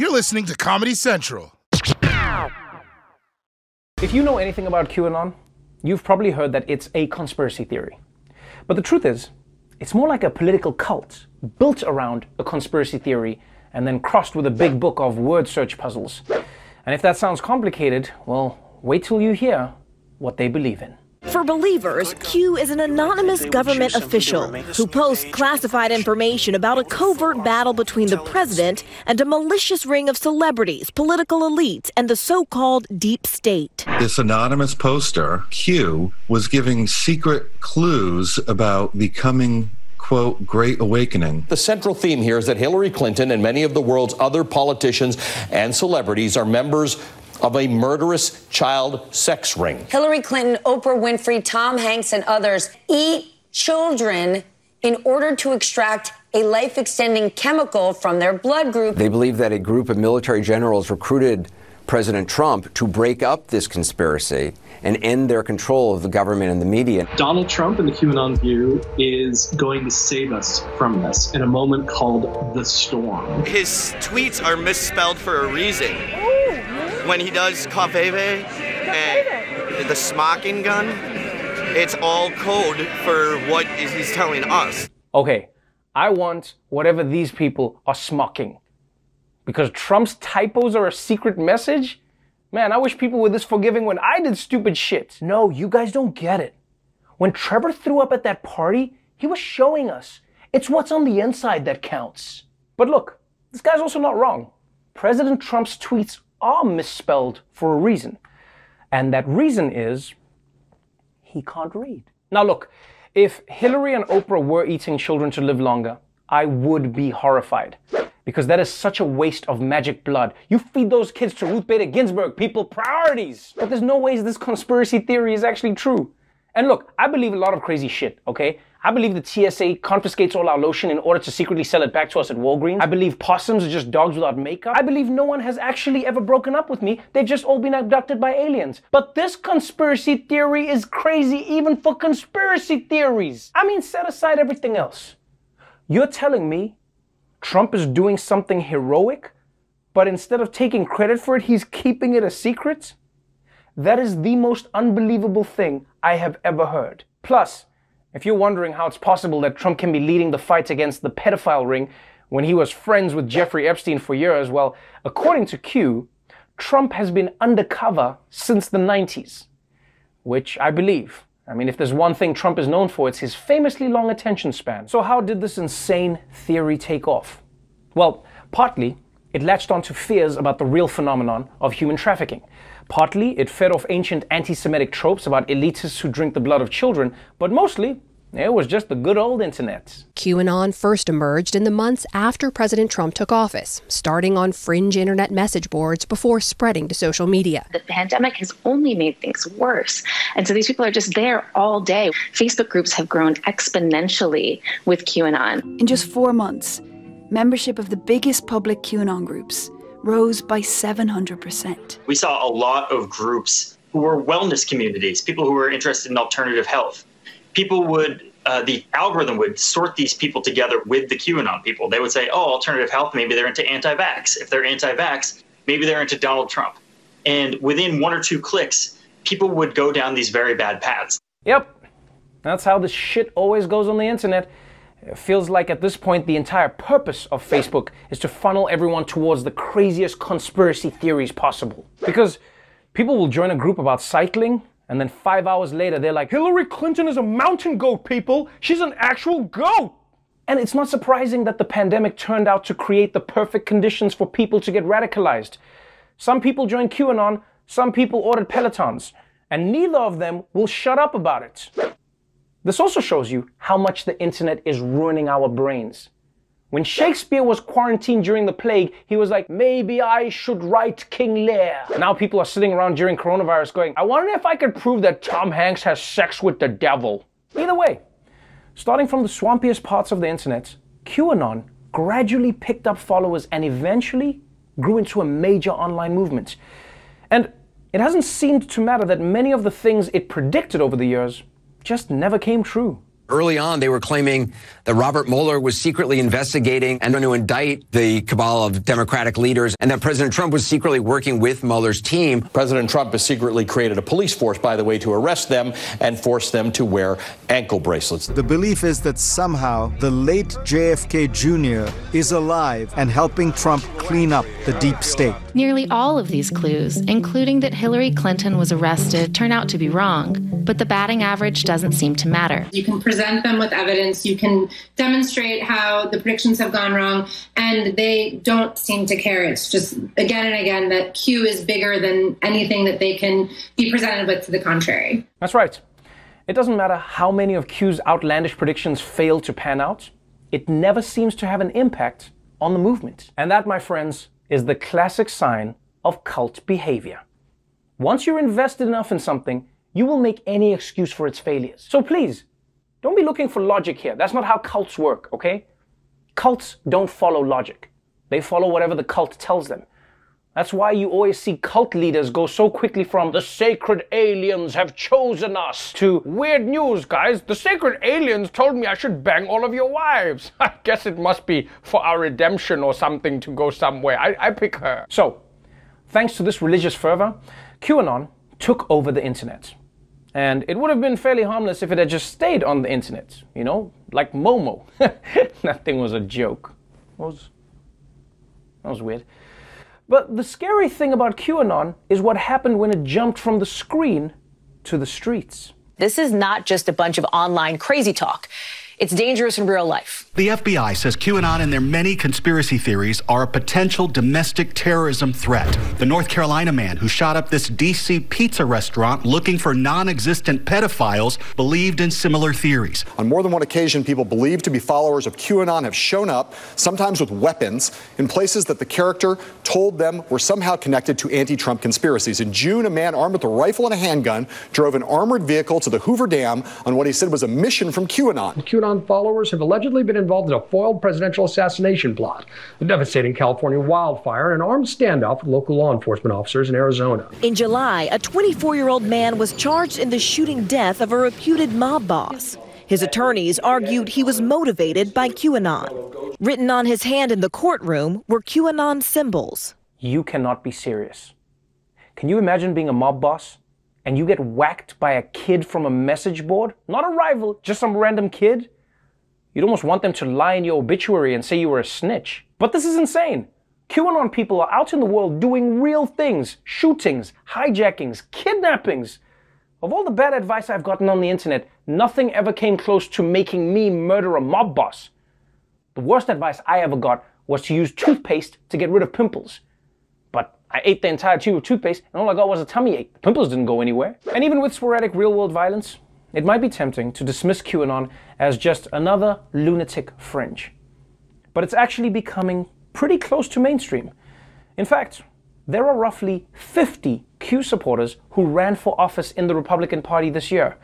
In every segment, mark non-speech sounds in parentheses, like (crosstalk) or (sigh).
You're listening to Comedy Central. If you know anything about QAnon, you've probably heard that it's a conspiracy theory. But the truth is, it's more like a political cult built around a conspiracy theory and then crossed with a big book of word search puzzles. And if that sounds complicated, well, wait till you hear what they believe in. For believers, Q is an anonymous government official who posts classified information about a covert battle between the president and a malicious ring of celebrities, political elites, and the so called deep state. This anonymous poster, Q, was giving secret clues about the coming quote, great awakening. The central theme here is that Hillary Clinton and many of the world's other politicians and celebrities are members of a murderous child sex ring. Hillary Clinton, Oprah Winfrey, Tom Hanks, and others eat children in order to extract a life extending chemical from their blood group. They believe that a group of military generals recruited President Trump to break up this conspiracy and end their control of the government and the media. Donald Trump and the QAnon view is going to save us from this in a moment called the storm. His tweets are misspelled for a reason. When he does covfefe and the smocking gun, it's all code for what he's telling us. Okay, I want whatever these people are smocking. Because Trump's typos are a secret message? Man, I wish people were this forgiving when I did stupid shit. No, you guys don't get it. When Trevor threw up at that party, he was showing us it's what's on the inside that counts. But look, this guy's also not wrong. President Trump's tweets are misspelled for a reason. And that reason is he can't read. Now, look, if Hillary and Oprah were eating children to live longer, I would be horrified because that is such a waste of magic blood. You feed those kids to Ruth Bader Ginsburg, people, priorities. But there's no ways this conspiracy theory is actually true. And look, I believe a lot of crazy shit, okay? I believe the TSA confiscates all our lotion in order to secretly sell it back to us at Walgreens. I believe possums are just dogs without makeup. I believe no one has actually ever broken up with me. They've just all been abducted by aliens. But this conspiracy theory is crazy even for conspiracy theories. I mean, set aside everything else. You're telling me Trump is doing something heroic, but instead of taking credit for it, he's keeping it a secret? That is the most unbelievable thing I have ever heard. Plus, if you're wondering how it's possible that Trump can be leading the fight against the pedophile ring when he was friends with Jeffrey Epstein for years, well, according to Q, Trump has been undercover since the 90s, which I believe. I mean, if there's one thing Trump is known for, it's his famously long attention span. So, how did this insane theory take off? Well, partly, it latched onto fears about the real phenomenon of human trafficking. Partly, it fed off ancient anti Semitic tropes about elitists who drink the blood of children, but mostly, it was just the good old internet. QAnon first emerged in the months after President Trump took office, starting on fringe internet message boards before spreading to social media. The pandemic has only made things worse. And so these people are just there all day. Facebook groups have grown exponentially with QAnon. In just four months, membership of the biggest public QAnon groups rose by 700%. We saw a lot of groups who were wellness communities, people who were interested in alternative health people would uh, the algorithm would sort these people together with the QAnon people. They would say, "Oh, alternative health. Maybe they're into anti-vax. If they're anti-vax, maybe they're into Donald Trump." And within one or two clicks, people would go down these very bad paths. Yep, that's how the shit always goes on the internet. It feels like at this point the entire purpose of Facebook is to funnel everyone towards the craziest conspiracy theories possible. Because people will join a group about cycling and then five hours later, they're like, Hillary Clinton is a mountain goat, people. She's an actual goat. And it's not surprising that the pandemic turned out to create the perfect conditions for people to get radicalized. Some people joined QAnon, some people ordered Pelotons, and neither of them will shut up about it. This also shows you how much the internet is ruining our brains. When Shakespeare was quarantined during the plague, he was like, maybe I should write King Lear. Now people are sitting around during coronavirus going, I wonder if I could prove that Tom Hanks has sex with the devil. Either way, starting from the swampiest parts of the internet, QAnon gradually picked up followers and eventually grew into a major online movement. And it hasn't seemed to matter that many of the things it predicted over the years just never came true. Early on, they were claiming that Robert Mueller was secretly investigating and going to indict the cabal of Democratic leaders, and that President Trump was secretly working with Mueller's team. President Trump has secretly created a police force, by the way, to arrest them and force them to wear ankle bracelets. The belief is that somehow the late JFK Jr. is alive and helping Trump clean up the deep state. Nearly all of these clues, including that Hillary Clinton was arrested, turn out to be wrong, but the batting average doesn't seem to matter. You can present them with evidence, you can demonstrate how the predictions have gone wrong, and they don't seem to care. It's just again and again that Q is bigger than anything that they can be presented with to the contrary. That's right. It doesn't matter how many of Q's outlandish predictions fail to pan out, it never seems to have an impact on the movement. And that, my friends, is the classic sign of cult behavior. Once you're invested enough in something, you will make any excuse for its failures. So please, don't be looking for logic here. That's not how cults work, okay? Cults don't follow logic. They follow whatever the cult tells them. That's why you always see cult leaders go so quickly from the sacred aliens have chosen us to weird news, guys. The sacred aliens told me I should bang all of your wives. (laughs) I guess it must be for our redemption or something to go somewhere. I, I pick her. So, thanks to this religious fervor, QAnon took over the internet. And it would have been fairly harmless if it had just stayed on the internet, you know, like Momo. (laughs) that thing was a joke. That was, that was weird. But the scary thing about QAnon is what happened when it jumped from the screen to the streets. This is not just a bunch of online crazy talk. It's dangerous in real life. The FBI says QAnon and their many conspiracy theories are a potential domestic terrorism threat. The North Carolina man who shot up this D.C. pizza restaurant looking for non existent pedophiles believed in similar theories. On more than one occasion, people believed to be followers of QAnon have shown up, sometimes with weapons, in places that the character told them were somehow connected to anti Trump conspiracies. In June, a man armed with a rifle and a handgun drove an armored vehicle to the Hoover Dam on what he said was a mission from QAnon. QAnon followers have allegedly been involved in a foiled presidential assassination plot, the devastating California wildfire, and an armed standoff with local law enforcement officers in Arizona. In July, a 24 year old man was charged in the shooting death of a reputed mob boss. His attorneys argued he was motivated by QAnon. Written on his hand in the courtroom were QAnon symbols. You cannot be serious. Can you imagine being a mob boss and you get whacked by a kid from a message board? Not a rival, just some random kid? You'd almost want them to lie in your obituary and say you were a snitch. But this is insane. QAnon people are out in the world doing real things shootings, hijackings, kidnappings. Of all the bad advice I've gotten on the internet, nothing ever came close to making me murder a mob boss. The worst advice I ever got was to use toothpaste to get rid of pimples. But I ate the entire tube of toothpaste and all I got was a tummy ache. The pimples didn't go anywhere. And even with sporadic real world violence, it might be tempting to dismiss QAnon as just another lunatic fringe. But it's actually becoming pretty close to mainstream. In fact, there are roughly 50 Q supporters who ran for office in the Republican Party this year.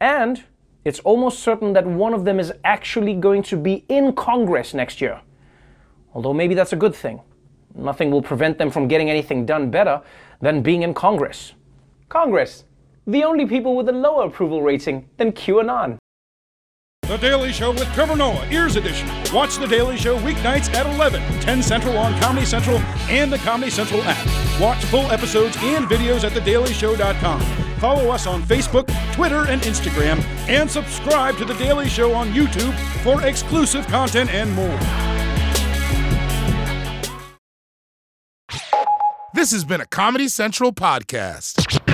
And it's almost certain that one of them is actually going to be in Congress next year. Although maybe that's a good thing. Nothing will prevent them from getting anything done better than being in Congress. Congress, the only people with a lower approval rating than QAnon. The Daily Show with Trevor Noah, Ears Edition. Watch The Daily Show weeknights at 11, 10 Central on Comedy Central and the Comedy Central app. Watch full episodes and videos at TheDailyShow.com. Follow us on Facebook, Twitter, and Instagram, and subscribe to The Daily Show on YouTube for exclusive content and more. This has been a Comedy Central podcast.